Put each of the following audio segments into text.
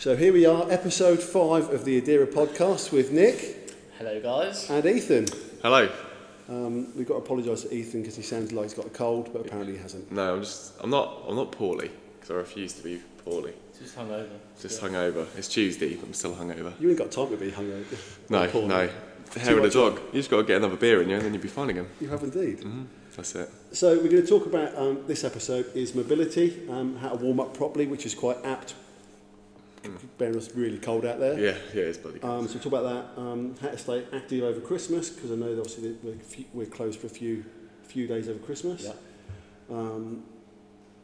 So here we are, episode five of the Adira podcast with Nick Hello, guys. and Ethan. Hello. Um, we've got to apologise to Ethan because he sounds like he's got a cold, but apparently he hasn't. No, I'm just. I'm not. I'm not poorly because I refuse to be poorly. Just hungover. Just Yeah. hungover. It's Tuesday. but I'm still hungover. You ain't got time to be hungover. No, Poorly. no. The hair of the much dog. You just got to get another beer in you, and then you'll be fine again. You have indeed. hmm That's it. So we're going to talk about um, this episode is mobility, um, how to warm up properly, which is quite apt. Bearing us really cold out there. Yeah, yeah, it's bloody. Um, so we'll talk about that. Um, how to stay active over Christmas because I know that obviously that we're, few, we're closed for a few few days over Christmas. Yeah. Um,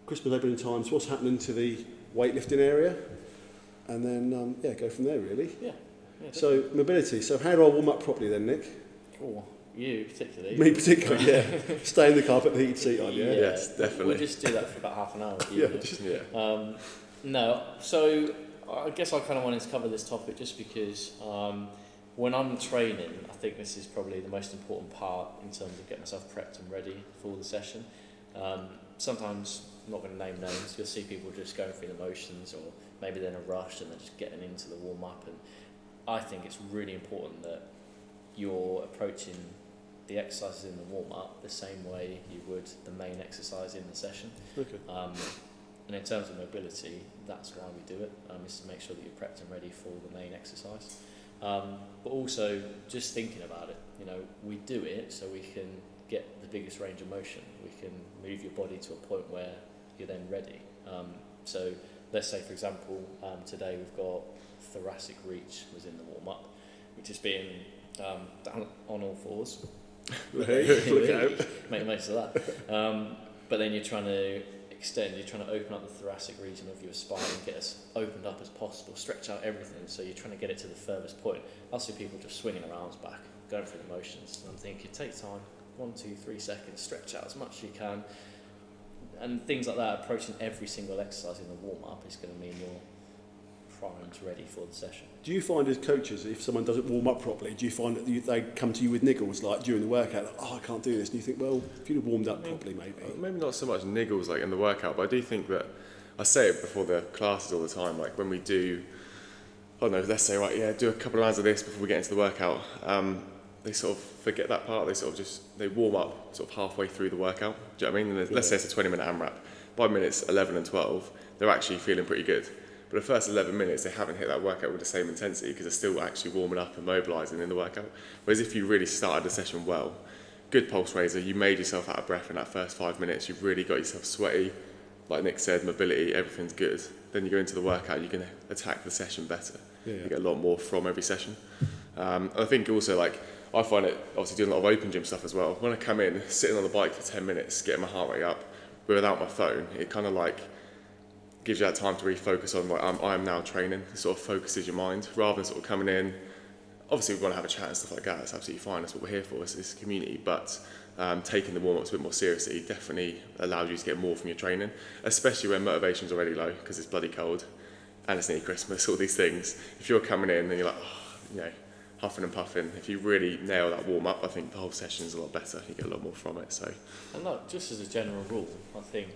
Christmas opening times. What's happening to the weightlifting area, and then um, yeah, go from there really. Yeah. yeah So mobility. So how do I warm up properly then, Nick? Oh, you particularly. Me particularly, yeah. Stay in the car, put the heated seat on, yeah. Yes, definitely. We'll just do that for about half an hour. Yeah, just- Yeah. Um, no, so I guess I kind of wanted to cover this topic just because um, when I'm training, I think this is probably the most important part in terms of getting myself prepped and ready for the session. Um, sometimes, I'm not going to name names, you'll see people just going through the motions or maybe they're in a rush and they're just getting into the warm up. And I think it's really important that you're approaching the exercises in the warm up the same way you would the main exercise in the session. Okay. Um, and in terms of mobility, that's why we do it, um, is to make sure that you're prepped and ready for the main exercise. Um, but also, just thinking about it, you know, we do it so we can get the biggest range of motion. We can move your body to a point where you're then ready. Um, so, let's say, for example, um, today we've got thoracic reach was in the warm up, which is being um, down on all fours. Look out. Make the most of that. Um, but then you're trying to extend, you're trying to open up the thoracic region of your spine and get as opened up as possible, stretch out everything. So you're trying to get it to the furthest point. I see people just swinging their arms back, going through the motions. And I'm thinking, take time, one, two, three seconds, stretch out as much as you can. And things like that, approaching every single exercise in the warm up is going to mean you're primed, ready for the session. Do you find as coaches, if someone doesn't warm up properly, do you find that you, they come to you with niggles like during the workout, like, oh, I can't do this? And you think, well, if you'd have warmed up properly, maybe. Uh, Maybe not so much niggles like in the workout, but I do think that I say it before the classes all the time. Like when we do, I don't know, let's say right, yeah, do a couple of rounds of this before we get into the workout. Um, they sort of forget that part. They sort of just they warm up sort of halfway through the workout. Do you know what I mean? And let's say it's a 20 minute AMRAP. By minutes 11 and 12, they're actually feeling pretty good. But the first 11 minutes, they haven't hit that workout with the same intensity because they're still actually warming up and mobilising in the workout. Whereas if you really started the session well, good pulse raiser, you made yourself out of breath in that first five minutes, you've really got yourself sweaty, like Nick said, mobility, everything's good. Then you go into the workout, you can attack the session better. Yeah. You get a lot more from every session. Um, I think also like I find it obviously doing a lot of open gym stuff as well. When I come in, sitting on the bike for 10 minutes, getting my heart rate up without my phone, it kind of like gives you that time to refocus on what I'm, I am now training. It sort of focuses your mind rather than sort of coming in. Obviously, we want to have a chat and stuff like that. That's absolutely fine. That's what we're here for. It's this community. But um, taking the warm ups a bit more seriously definitely allows you to get more from your training, especially when motivation's already low because it's bloody cold and it's near Christmas. All these things. If you're coming in and you're like, oh, you know, huffing and puffing, if you really nail that warm up, I think the whole session is a lot better. You get a lot more from it. So And look, just as a general rule, I think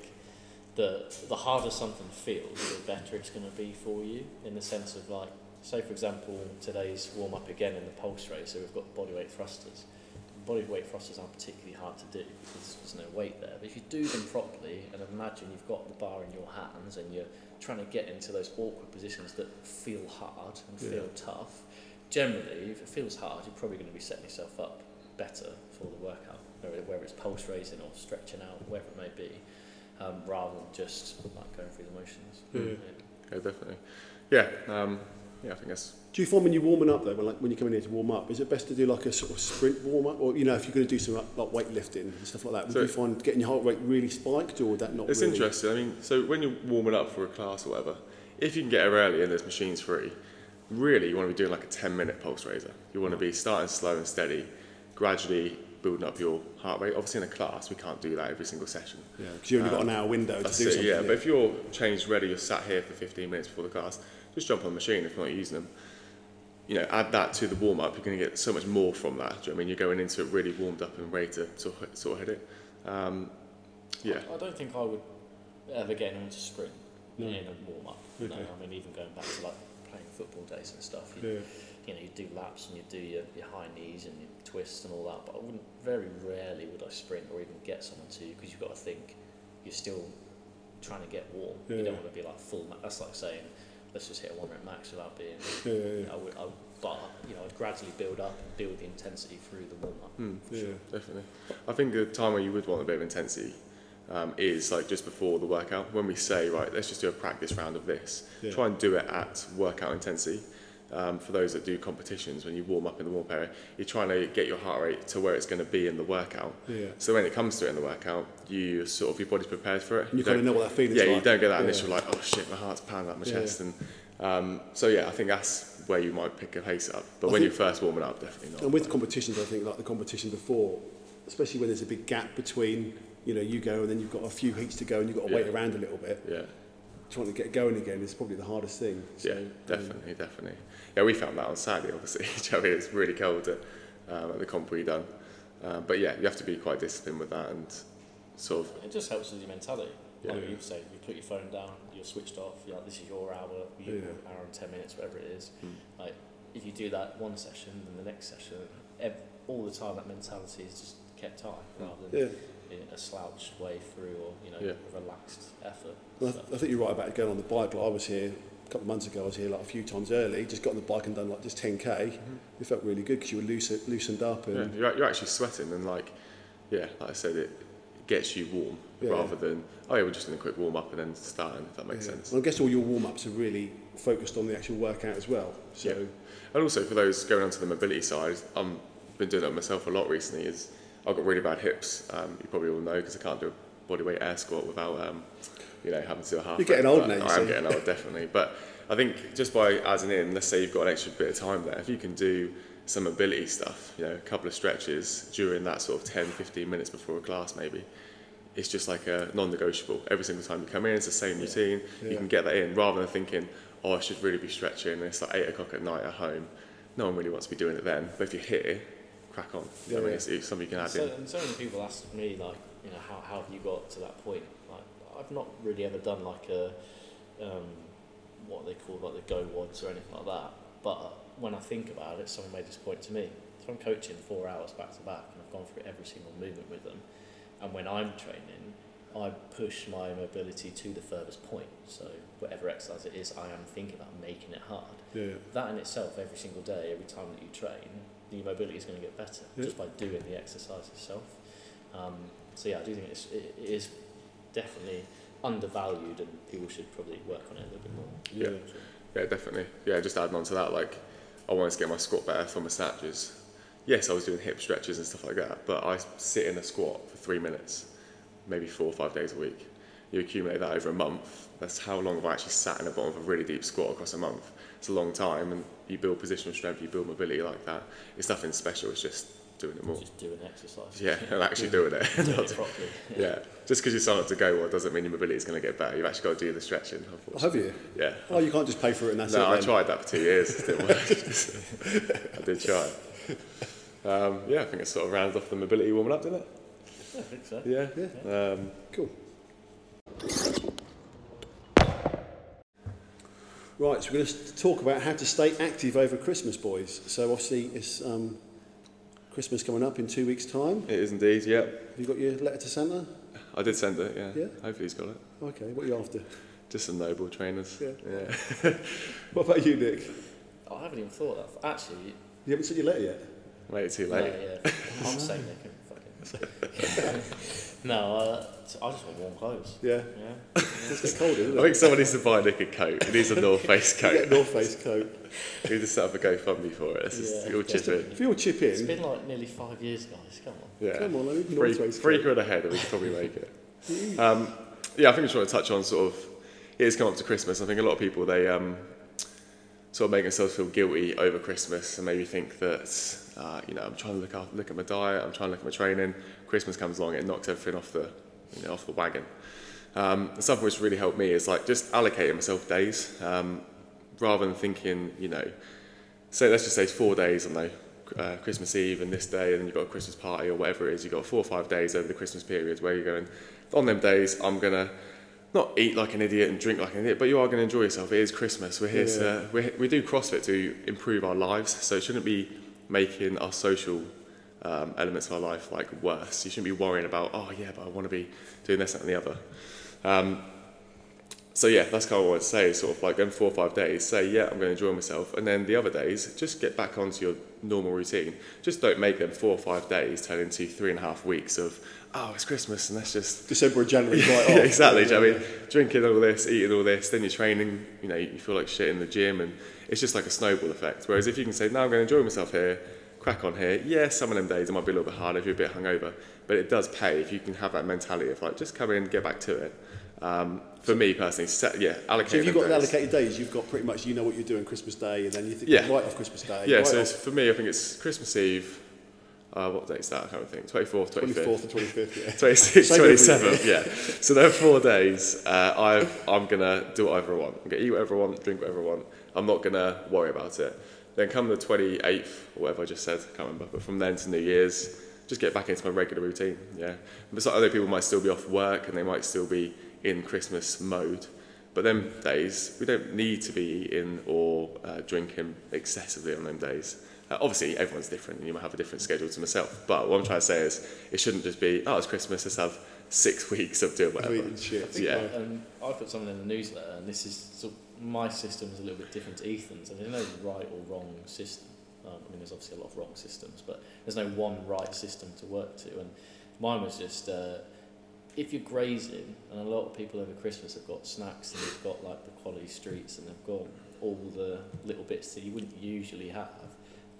that the harder something feels, the better it's going to be for you. In the sense of like, say for example, today's warm up again in the pulse race, so we've got bodyweight thrusters. Bodyweight thrusters aren't particularly hard to do because there's no weight there. But if you do them properly, and imagine you've got the bar in your hands and you're trying to get into those awkward positions that feel hard and feel tough, generally, if it feels hard, you're probably going to be setting yourself up better for the workout, whether it's pulse raising or stretching out, whatever it may be, um, rather than just like going through the motions. Yeah. yeah, definitely. Yeah, um, yeah, I think that's Do you find when you're warming up though, when, like, when you come in here to warm up, is it best to do like a sort of sprint warm up, or you know, if you're going to do some like, like weightlifting and stuff like that, would So- you find getting your heart rate really spiked, or would that not? It's really? interesting. I mean, so when you're warming up for a class or whatever, if you can get here early and there's machines free, really you want to be doing like a 10 minute pulse raiser. You want to be starting slow and steady, gradually building up your heart rate. Obviously, in a class, we can't do that every single session. Yeah, because you only got an hour window to That's do it, something. yeah. But if you're changed ready, you're sat here for 15 minutes before the class, just jump on the machine if you're not using them. You know, add that to the warm up, you're going to get so much more from that. Do you know what I mean? You're going into it really warmed up and ready to sort of, sort of hit it. Um, yeah. I don't think I would ever get into sprint No. in a warm up. Okay. No, I mean even going back to like playing football days and stuff. You, Yeah. You know, you do laps and you do your, your high knees and your twists and all that. But I wouldn't. Very rarely would I sprint or even get someone to because you've got to think you're still trying to get warm. Yeah. You don't want to be like full. Ma- that's like saying let's just hit a one rep max without being. Yeah, yeah, yeah. I would. I, but you know, I'd gradually build up and build the intensity through the warm up. For Yeah. sure. definitely. I think the time where you would want a bit of intensity um, is like just before the workout. When we say, right, let's just do a practice round of this, Yeah. try and do it at workout intensity. Um, for those that do competitions, when you warm up in the warm area, you're trying to get your heart rate to where it's going to be in the workout. Yeah. So when it comes to it in the workout, you sort of your body's prepared for it. You kind of know what that feeling's yeah, like. you don't get that Yeah. initial like, oh shit, my heart's pounding up my Yeah. chest, and um, so yeah, I think that's where you might pick a pace up. But I when you're first warming up, definitely not. And with competitions, I think like the competition before, especially when there's a big gap between, you know, you go and then you've got a few heats to go and you've got to wait around a little bit. yeah. Trying to get going again is probably the hardest thing. So, yeah, um, definitely, definitely. Yeah, we found that on Saturday, obviously. Do you know what I mean? It's really cold at, um, at the comp we done. Um, but yeah, you have to be quite disciplined with that and sort of, It just helps with your mentality. Like Yeah. you say, you put your phone down, you're switched off. You're like, this is your hour, your Yeah. hour and ten minutes, whatever it is. Hmm. Like if you do that one session, then the next session, ev- all the time that mentality is just kept high rather than yeah. in a slouched way through or you know Yeah. a relaxed effort. Well, So- I, I think you're right about going on the bike. Like I was here a couple of months ago. I was here like a few times early. Just got on the bike and done like just 10k. It felt really good because you were loose, loosened up and yeah, you're, you're actually sweating and like, yeah, like I said, it gets you warm Yeah. rather than, oh yeah, we're just doing a quick warm up and then starting, if that makes sense. And I guess all your warm ups are really focused on the actual workout as well. So Yeah. And also for those going onto the mobility side, I've been doing that myself a lot recently. Is I've got really bad hips. Um, you probably all know because I can't do a bodyweight air squat without, um, you know, having to do a half. You're getting old but now, I am getting old, definitely. But I think just by adding in, let's say you've got an extra bit of time there, if you can do some ability stuff, you know, a couple of stretches during that sort of 10, 15 minutes before a class, maybe. It's just like a non-negotiable. Every single time you come in, it's the same routine. Yeah. You can get that in rather than thinking, oh, I should really be stretching. And it's like eight o'clock at night at home. No one really wants to be doing it then. But if you're here, crack on. You know what I Yeah, mean, it's, it's something you can add So, in. and so many people ask me like, you know, how, how have you got to that point? I've not really ever done like a, um, what they call like the GOWODs or anything like that. But when I think about it, someone made this point to me. So I'm coaching four hours back to back, and I've gone through every single movement with them. And when I'm training, I push my mobility to the furthest point. So whatever exercise it is, I am thinking about making it hard yeah, that in itself, every single day, every time that you train, your mobility is going to get better Yeah. just by doing the exercise itself. Um, so yeah, I do think it's, it, it is definitely undervalued, and people should probably work on it a little bit more. yeah. Yeah, definitely. Yeah, just adding on to that, like I wanted to get my squat better for my snatches. Yes, I was doing hip stretches and stuff like that, but I sit in a squat for three minutes, maybe four or five days a week. You accumulate that over a month. That's how long have I actually sat in the bottom of a really deep squat across a month. It's a long time, and you build positional strength, you build mobility like that. It's nothing special. It's just doing it more. Just doing exercise. Yeah, and actually doing it. doing it properly. yeah, just because you sign up to go, well, doesn't mean your mobility is going to get better. You've actually got to do the stretching. Oh, Unfortunately. have you? Yeah. Oh, you can't just pay for it and that's No, it. No, I tried that for two years. It didn't work. I did try. Um, yeah, I think it sort of rounds off the mobility warming up, didn't it? Yeah, I think so. Yeah. Yeah. Um, Cool. Right, so we're going to talk about how to stay active over Christmas, boys. So obviously it's um, Christmas coming up in two weeks' time. it is indeed. Yeah. Have you got your letter to Santa? I did send it. Yeah. Yeah? Hopefully he's got it. Okay, what are you after? Just some Nobull trainers. Yeah. Yeah. What about you, Nick? Oh, I haven't even thought that. Actually, You haven't sent your letter yet? Wait too no, late. yeah, I'm saying they can fucking. no, uh, I just want warm clothes. Yeah. Yeah. It's getting colder, isn't I think someone needs to buy Nick a coat. He needs a North Face You get a coat. North Face coat. We need to set up a GoFundMe for it. It's just, Yeah. you'll chip in. if you'll chip It's in, been like nearly five years, guys. Come on. Yeah. come on, I need a Three, North Face three coat. quid ahead and we could probably make it. Um, yeah, I think I just want to touch on sort of, it is coming up to Christmas. I think a lot of people, they um, sort of make themselves feel guilty over Christmas and maybe think that, uh, you know, I'm trying to look, out, look at my diet, I'm trying to look at my training. Christmas comes along, it knocks everything off the, you know, off the wagon. Um, something which really helped me is like just allocating myself days um, rather than thinking, you know, say let's just say it's four days, I don't know, uh, Christmas Eve and this day, and then you've got a Christmas party or whatever it is. You've got four or five days over the Christmas period where you're going, on them days, I'm going to not eat like an idiot and drink like an idiot, but you are going to enjoy yourself. It is Christmas. We're here Yeah. to we we do CrossFit to improve our lives, so it shouldn't be making our social um, elements of our life like worse. You shouldn't be worrying about oh yeah, but I want to be doing this that, and the other. Um, so yeah, that's kind of what I wanted to say. Sort of like in four or five days, say yeah, I'm going to enjoy myself, and then the other days, just get back onto your normal routine. Just don't make them four or five days turn into three and a half weeks of oh it's Christmas and let's just December January, right yeah, off. exactly. Yeah, do you know what I mean, drinking all this, eating all this, then you're training. You know, you feel like shit in the gym, and it's just like a snowball effect. Whereas if you can say, "No, I'm going to enjoy myself here," crack on here. Yeah, some of them days it might be a little bit harder if you're a bit hungover, but it does pay if you can have that mentality of like just come in, get back to it. Um, for me personally, set, yeah. So if you've got days. allocated days, you've got pretty much, you know what you're doing Christmas Day, and then you think, Yeah. right off Christmas Day. Yeah, right so it's, for me, I think it's Christmas Eve. Uh, what date's that? I can't think. 24th, 25th. 24th and 25th, yeah. 26th, 27th, yeah. So there are four days. Uh, I've, I'm going to do whatever I want. I'm going to eat whatever I want, drink whatever I want. I'm not going to worry about it. Then come the 28th, or whatever I just said, I can't remember. But from then to New Year's, just get back into my regular routine, yeah. But some other people might still be off work and they might still be in Christmas mode. But them days, we don't need to be eating or uh, drinking excessively on them days. Uh, obviously, everyone's different and you might have a different schedule to myself. But what I'm trying to say is, it shouldn't just be, oh, it's Christmas, let's have six weeks of doing whatever. Eating shit. Yeah. Um, I put something in the newsletter, and this is sort of, my system is a little bit different to Ethan's, and there's no right or wrong system. Um, I mean, there's obviously a lot of wrong systems, but there's no one right system to work to. And mine was just uh, if you're grazing, and a lot of people over Christmas have got snacks, and they've got like the quality streets, and they've got all the little bits that you wouldn't usually have.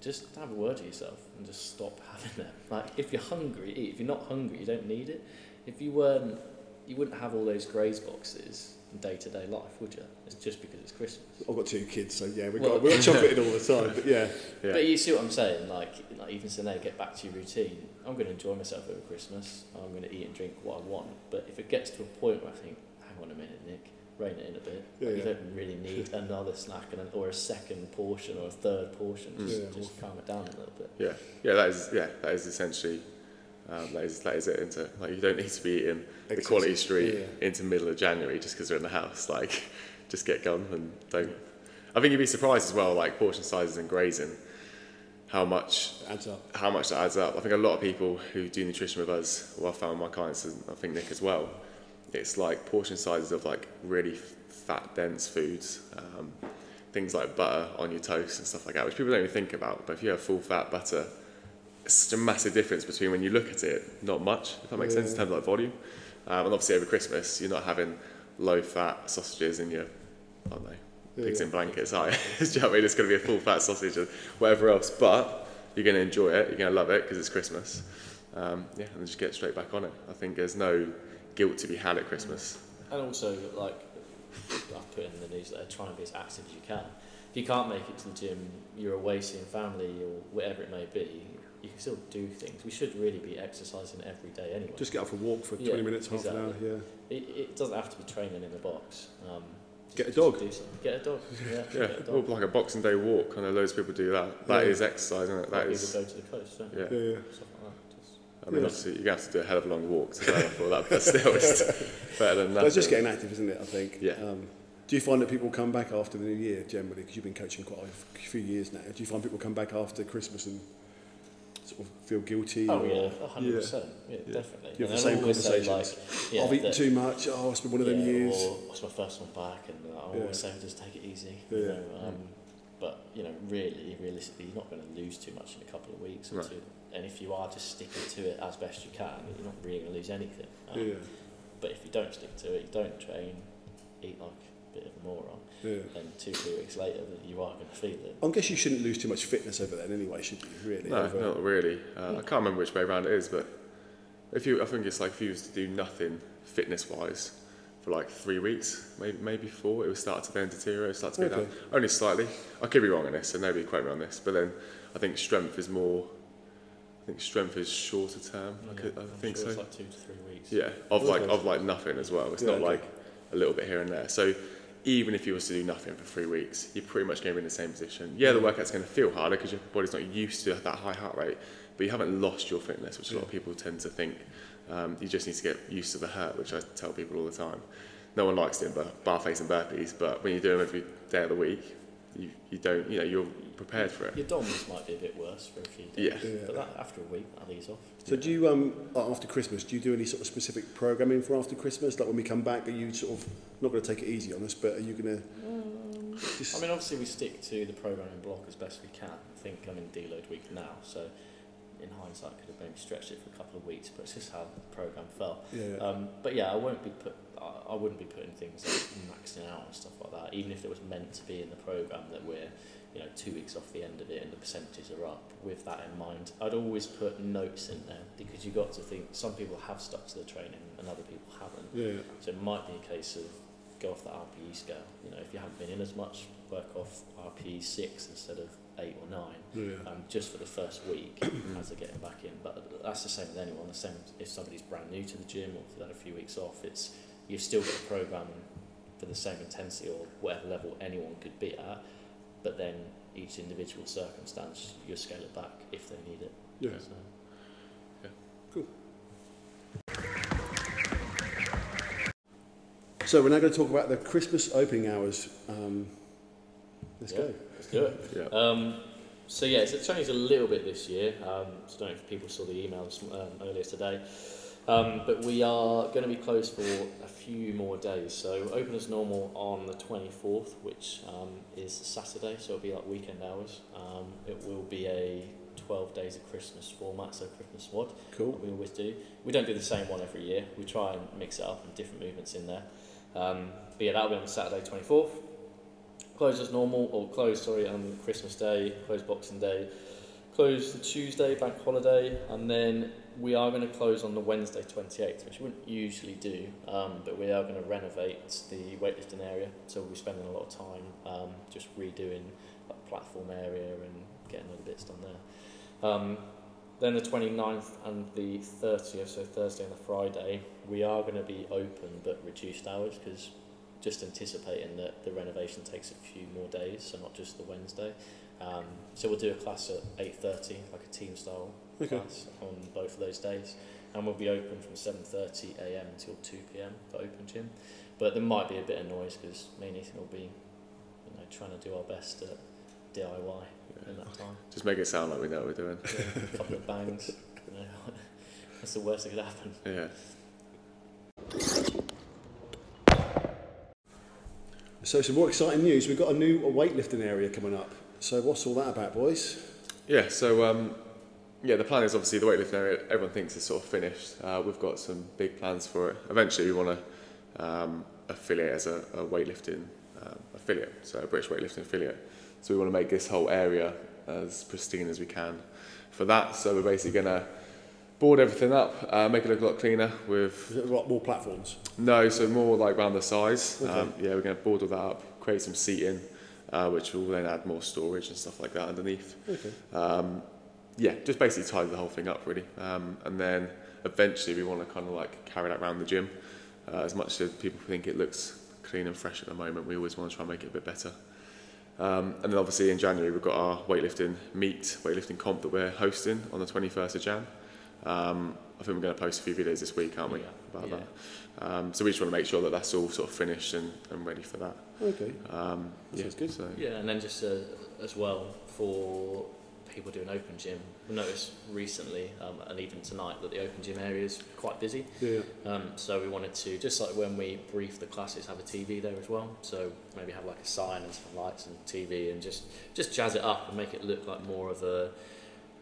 Just have a word to yourself and just stop having them. Like if you're hungry, eat. If you're not hungry, you don't need it. If you weren't, you wouldn't have all those graze boxes day to day life, would you? It's just because it's Christmas. I've got two kids, so yeah, we've Well- got, we're chocolate all the time, but yeah. Yeah. But you see what I'm saying? Like, like even so, "Hey, get back to your routine." I'm going to enjoy myself over Christmas. I'm going to eat and drink what I want. But if it gets to a point where I think, "Hang on a minute, Nick, rein it in a bit. Yeah, you yeah. don't really need another snack and an, or a second portion or a third portion. Mm. Just, Yeah. just calm it down a little bit." Yeah, yeah, that is yeah, that is essentially um, that is that is it. Into like you don't need to be eating the quality street Yeah. into middle of January just because they're in the house. Like, just get gone and don't. I think you'd be surprised as well, like portion sizes and grazing, how much Adds up. how much that adds up. I think a lot of people who do nutrition with us, well, I found my clients, and I think Nick as well, it's like portion sizes of like really fat dense foods, um, things like butter on your toast and stuff like that, which people don't even think about. But if you have full fat butter, it's such a massive difference between when you look at it, not much, if that makes sense in terms of like volume. Um, and obviously over Christmas, you're not having low fat sausages in your, I don't know, pigs yeah. in blankets, are you? Do you know what I mean? It's going to be a full fat sausage and whatever else. But you're going to enjoy it, you're going to love it because it's Christmas. Um, yeah, and just get straight back on it. I think there's no guilt to be had at Christmas. And also, like I put in the newsletter, trying to be as active as you can. If you can't make it to the gym, you're away seeing family or whatever it may be, you can still do things. We should really be exercising every day anyway. Just get out for a walk for 20 Yeah, minutes, half an hour, yeah. it, it doesn't have to be training in the box. Um, Get a dog. Do something. Get a dog. Yeah, Yeah, get a or dog. like a Boxing Day walk. I know loads of people do that. That Yeah. is exercise, isn't it? That People is. go to the coast, don't Yeah. Yeah, yeah. Stuff like that. Just, I mean, Yeah. obviously, you're going to have to do a hell of a long walk to go for that, but still, it's better than But nothing. it's just getting active, isn't it, I think? Yeah. Um, do you find that people come back after the new year generally? Because you've been coaching quite a few years now. Do you find people come back after Christmas and sort of feel guilty? oh or, yeah, hundred percent. Yeah, Yeah. definitely. You have And the same always say, conversations. Like, yeah, I've eaten that- too much. Oh, it's been one of them yeah, years. Or it's my first one back, and I Yeah. always say just take it easy. Yeah, You know, um, But you know, really, realistically, you're not going to lose too much in a couple of weeks or No. two. And if you are just sticking to it as best you can, you're not really going to lose anything. Um, yeah, But if you don't stick to it, you don't train, eat like a bit of a moron, yeah. then two, three weeks later, that you are going to feel it. I guess you shouldn't lose too much fitness over then anyway, should you? Really? No, Over- not really. Uh, I can't remember which way around it is, but if you, I think it's like if you was to do nothing fitness-wise for like three weeks, maybe maybe four, it would start to then deteriorate, start to go Okay. down. Only slightly. I could be wrong on this, so nobody quote me on this. But then I think strength is more. I think strength is shorter term. I, Yeah, could, I I'm think sure so. It's like two to three weeks. Yeah, of like of like nothing as well. It's Yeah, not okay. like a little bit here and there. So even if you was to do nothing for three weeks, you're pretty much going to be in the same position. Yeah, the workout's going to feel harder because your body's not used to that high heart rate, but you haven't lost your fitness, which a lot of people tend to think. Um, you just need to get used to the hurt, which I tell people all the time. no one likes doing bar, bar facing burpees, but when you do them every day of the week, you, you don't, you know, you're prepared for it. Your DOMs might be a bit worse for a few days. Yeah. Yeah. But that, after a week, that'll ease off. So do you um after Christmas? Do you do any sort of specific programming for after Christmas? Like when we come back, are you sort of not going to take it easy on us, but are you going to? Just, I mean, obviously, we stick to the programming block as best we can. I think I'm in deload week now, so in hindsight, could have maybe stretched it for a couple of weeks, but it's just how the program fell. yeah. Um, but yeah, I won't be put. I, I wouldn't be putting things like maxing out and stuff like that. Even if it was meant to be in the program that we're, you know, two weeks off the end of it and the percentages are up. With that in mind, I'd always put notes in there because you got to think some people have stuck to the training and other people haven't. yeah. So it might be a case of go off the RPE scale. You know, if you haven't been in as much, work off RPE six instead of eight or nine Yeah. um, just for the first week as they're getting back in. But that's the same with anyone. The same if somebody's brand new to the gym or if they've had a few weeks off. It's you've still got a program for the same intensity or whatever level anyone could be at. But then each individual circumstance, you scale it back if they need it. Yeah. So, So we're now going to talk about the Christmas opening hours. Um, let's Yeah. go. let's do it. Yeah. Um, so yeah, it's changed a little bit this year. Um, so I don't know if people saw the emails um, earlier today, um, but we are going to be closed for few more days. So open as normal on the 24th, which um, is Saturday, so it'll be like weekend hours. Um, it will be a 12 days of Christmas format, so Christmas WOD Cool. we always do. We don't do the same one every year. We try and mix it up and different movements in there. Um, but yeah, that'll be on Saturday 24th. Close as normal, or close, sorry, on Christmas Day, close Boxing Day, close the Tuesday, bank holiday, and then we are going to close on the Wednesday 28th, which we wouldn't usually do, um, but we are going to renovate the weightlifting area. So we'll be spending a lot of time um, just redoing like platform area and getting other bits done there. Um, then the 29th and the 30th, so Thursday and the Friday, we are going to be open but reduced hours because just anticipating that the renovation takes a few more days, so not just the Wednesday. Um, so we'll do a class at 8.30, like a team style Okay. class on both of those days. And we'll be open from 7.30am until 2pm for open gym. But there might be a bit of noise because me and Ethan will be you know, trying to do our best at DIY in that time. Just make it sound like we know what we're doing. Yeah, a couple of bangs. You know, that's the worst that could happen. Yeah. So some more exciting news. We've got a new weightlifting area coming up. So what's all that about, boys? Yeah, so um, yeah, the plan is obviously the weightlifting area. Everyone thinks it's sort of finished. Uh, we've got some big plans for it. Eventually, we want to um, affiliate as a, a weightlifting um, affiliate, so a British weightlifting affiliate. So we want to make this whole area as pristine as we can for that. So we're basically going to board everything up, uh, make it look a lot cleaner with Is it a lot more platforms? no, so more like round the size. Okay. Um, yeah, we're going to board all that up, create some seating, uh, which will then add more storage and stuff like that underneath. Okay. Um, yeah, just basically tidy the whole thing up really. Um, and then eventually we want to kind of like carry that around the gym. Uh, as much as people think it looks clean and fresh at the moment, we always want to try and make it a bit better. Um, and then obviously in January we've got our weightlifting meet, weightlifting comp that we're hosting on the 21st of Jan. Um, I think we're going to post a few videos this week, aren't we, Yeah. about Yeah. that? Um, so we just want to make sure that that's all sort of finished and, and ready for that. Okay. Um, yeah, Sounds good. So, Yeah, and then just uh, as well for people doing open gym, we noticed recently um, and even tonight that the open gym area is quite busy. Yeah. Um, so we wanted to, just like when we brief the classes, have a TV there as well. So maybe have like a sign and some lights and TV and just, just jazz it up and make it look like more of a,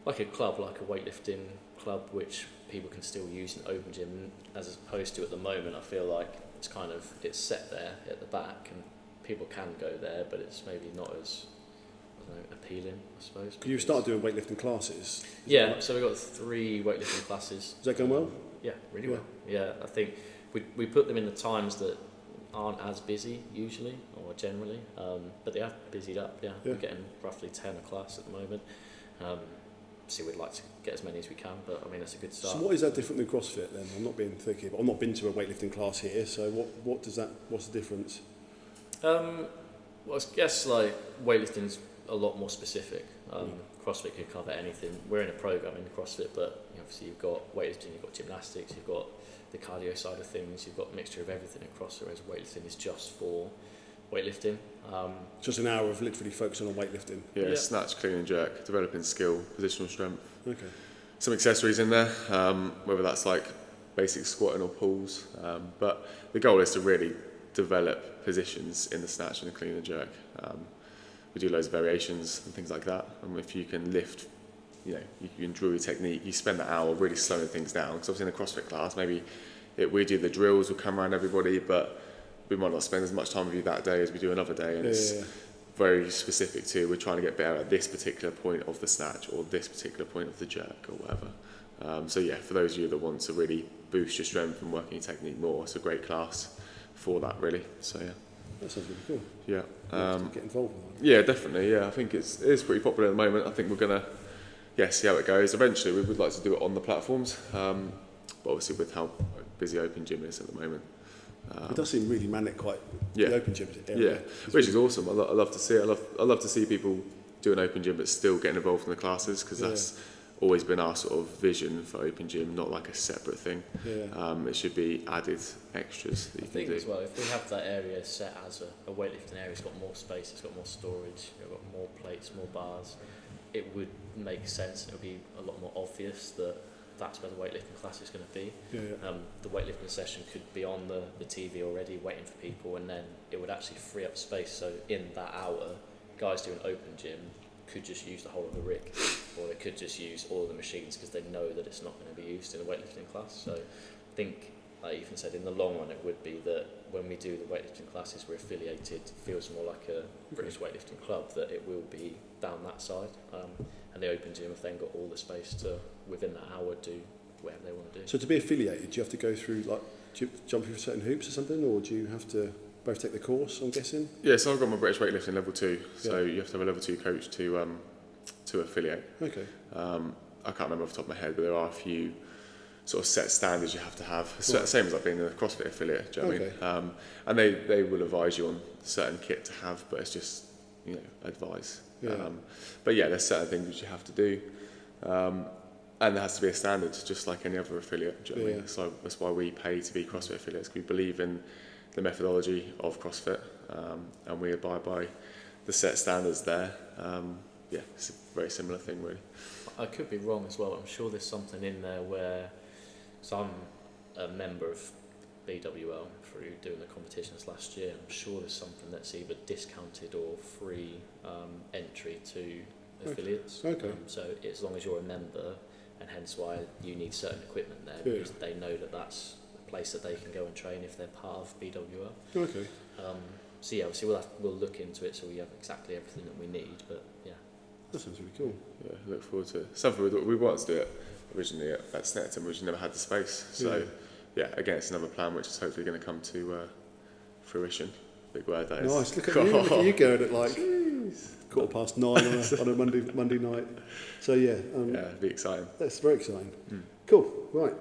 like a club, like a weightlifting club, which people can still use in open gym. As opposed to at the moment, I feel like it's kind of, it's set there at the back and people can go there, but it's maybe not as, know, appealing, I suppose. You started doing weightlifting classes. Yeah, so we've got three weightlifting classes. Is that going well? Yeah, really Yeah. well. Yeah, I think we, we put them in the times that aren't as busy usually or generally, um, but they have busied up. Yeah, Yeah. we're getting roughly ten a class at the moment. Um, see, we'd like to get as many as we can, but I mean that's a good start. So what is that different than CrossFit then? I'm not being thicky, but I've not been to a weightlifting class here. So what what does that? What's the difference? Um, well, I guess like weightlifting's a lot more specific. Um, CrossFit could cover anything. We're in a program in CrossFit, but obviously you've got weightlifting, you've got gymnastics, you've got the cardio side of things. You've got a mixture of everything across, whereas weightlifting is just for weightlifting. Um, Just an hour of literally focusing on weightlifting. Yeah, Yeah. snatch, clean and jerk, developing skill, positional strength. Okay. Some accessories in there, um, whether that's like basic squatting or pulls. Um, but the goal is to really develop positions in the snatch and the clean and jerk. Um, we do loads of variations and things like that. And if you can lift, you know, you can drill your technique, you spend that hour really slowing things down. Because obviously in a CrossFit class, maybe it, we do the drills, we'll come around everybody, but we might not spend as much time with you that day as we do another day. And Yeah, it's yeah, yeah. very specific to we're trying to get better at this particular point of the snatch or this particular point of the jerk or whatever. Um, so yeah, for those of you that want to really boost your strength and working your technique more, it's a great class for that really. So yeah, That sounds really cool. yeah, Yeah, um, get involved that. yeah, definitely. Yeah, I think it's it is pretty popular at the moment. I think we're gonna yeah see how it goes. Eventually, we would like to do it on the platforms, um, but obviously with how busy Open Gym is at the moment. Um, It does seem really manic, quite yeah. the open gym Yeah, area. which is awesome. I, lo- I love to see it. I love, I love to see people do an open gym but still getting involved in the classes because Yeah. that's always been our sort of vision for open gym, not like a separate thing. Yeah. Um, it should be added extras that I can think do. as well, if we have that area set as a, a weightlifting area, it's got more space, it's got more storage, it's got more plates, more bars, it would make sense it would be a lot more obvious that that's where the weightlifting class is going to be. Yeah, yeah. Um, the weightlifting session could be on the, the TV already waiting for people and then it would actually free up space so in that hour guys doing open gym could just use the whole of the rig or they could just use all of the machines because they know that it's not going to be used in a weightlifting class. So I think like Ethan said in the long run it would be that when we do the weightlifting classes we're affiliated feels more like a British weightlifting club that it will be down that side um, and the open gym have then got all the space to within that hour do whatever they want to do. So to be affiliated, do you have to go through like do you jump through certain hoops or something, or do you have to both take the course? I'm guessing. Yeah, so I've got my British weightlifting level two, so Yeah. you have to have a level two coach to um, to affiliate. Okay. Um, I can't remember off the top of my head, but there are a few sort of set standards you have to have. Right. the same as like being a CrossFit affiliate, do you know what I Okay. mean? Um, and they, they will advise you on certain kit to have, but it's just, you know, advice. Yeah. Um, but yeah, there's certain things which you have to do. Um, and there has to be a standard, just like any other affiliate. Do you know what I Yeah. mean? So that's why we pay to be CrossFit affiliates. We believe in the methodology of CrossFit, um, and we abide by the set standards there. Um, yeah, it's a very similar thing, really. I could be wrong as well. I'm sure there's something in there where, so I'm a member of BWL through doing the competitions last year. I'm sure there's something that's either discounted or free um, entry to affiliates. Okay. Um, so as long as you're a member, and hence why you need certain equipment there Yeah. because they know that that's a place that they can go and train if they're part of BWL. Okay. Um, so yeah, obviously we'll have, we'll look into it so we have exactly everything that we need. But yeah. That sounds really cool. Yeah, look forward to it. Something we, we wanted to do it originally at, at Snetterton, we just never had the space. So, yeah, again, it's another plan which is hopefully going to come to uh, fruition. Big word that is. Nice. Look at you. Look at you going at like quarter past nine on a, on a Monday Monday night. So yeah, um, Yeah, it'd be exciting. that's very exciting. Mm. Cool. Right.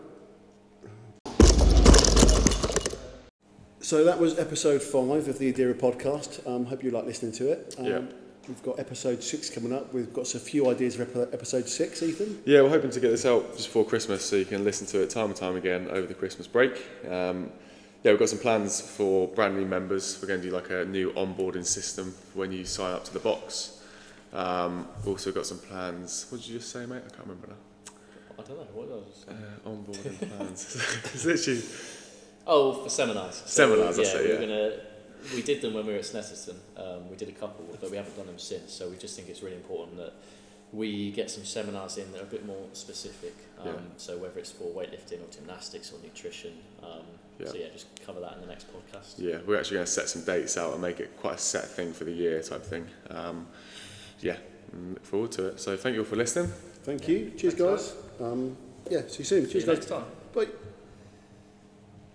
So that was episode five of the Adira podcast. Um, hope you like listening to it. Um, Yeah. We've got episode six coming up. We've got a few ideas for episode six, Ethan. Yeah, we're hoping to get this out just before Christmas so you can listen to it time and time again over the Christmas break. Um, yeah, we've got some plans for brand new members. We're going to do like a new onboarding system when you sign up to the box. Um, we've also got some plans. What did you just say, mate? I can't remember now. I don't know what else. Uh, onboarding plans. it's literally Oh, for seminars. Seminars, yeah, that's it, we yeah. We're gonna, we did them when we were at Snetterton. Um, we did a couple, but we haven't done them since. So we just think it's really important that we get some seminars in that are a bit more specific. Um, Yeah. So whether it's for weightlifting or gymnastics or nutrition. Um, Yeah. So yeah, just cover that in the next podcast. Yeah, we're actually going to set some dates out and make it quite a set thing for the year type thing. Um, yeah, look forward to it. So thank you all for listening. Thank you. Cheers, guys. Um, yeah. See you soon. See Cheers, you guys. next time. Bye.